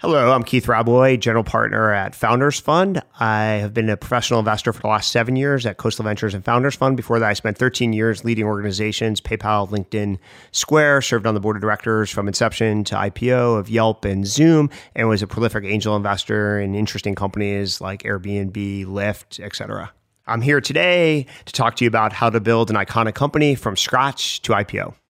Hello, I'm Keith Rabois, general partner at Founders Fund. I have been a professional investor for the last seven years at Khosla Ventures and Founders Fund. Before that, I spent 13 years leading organizations, PayPal, LinkedIn, Square, served on the board of directors from inception to IPO of Yelp and Zoom, and was a prolific angel investor in interesting companies like Airbnb, Lyft, etc. I'm here today to talk to you about how to build an iconic company from scratch to IPO.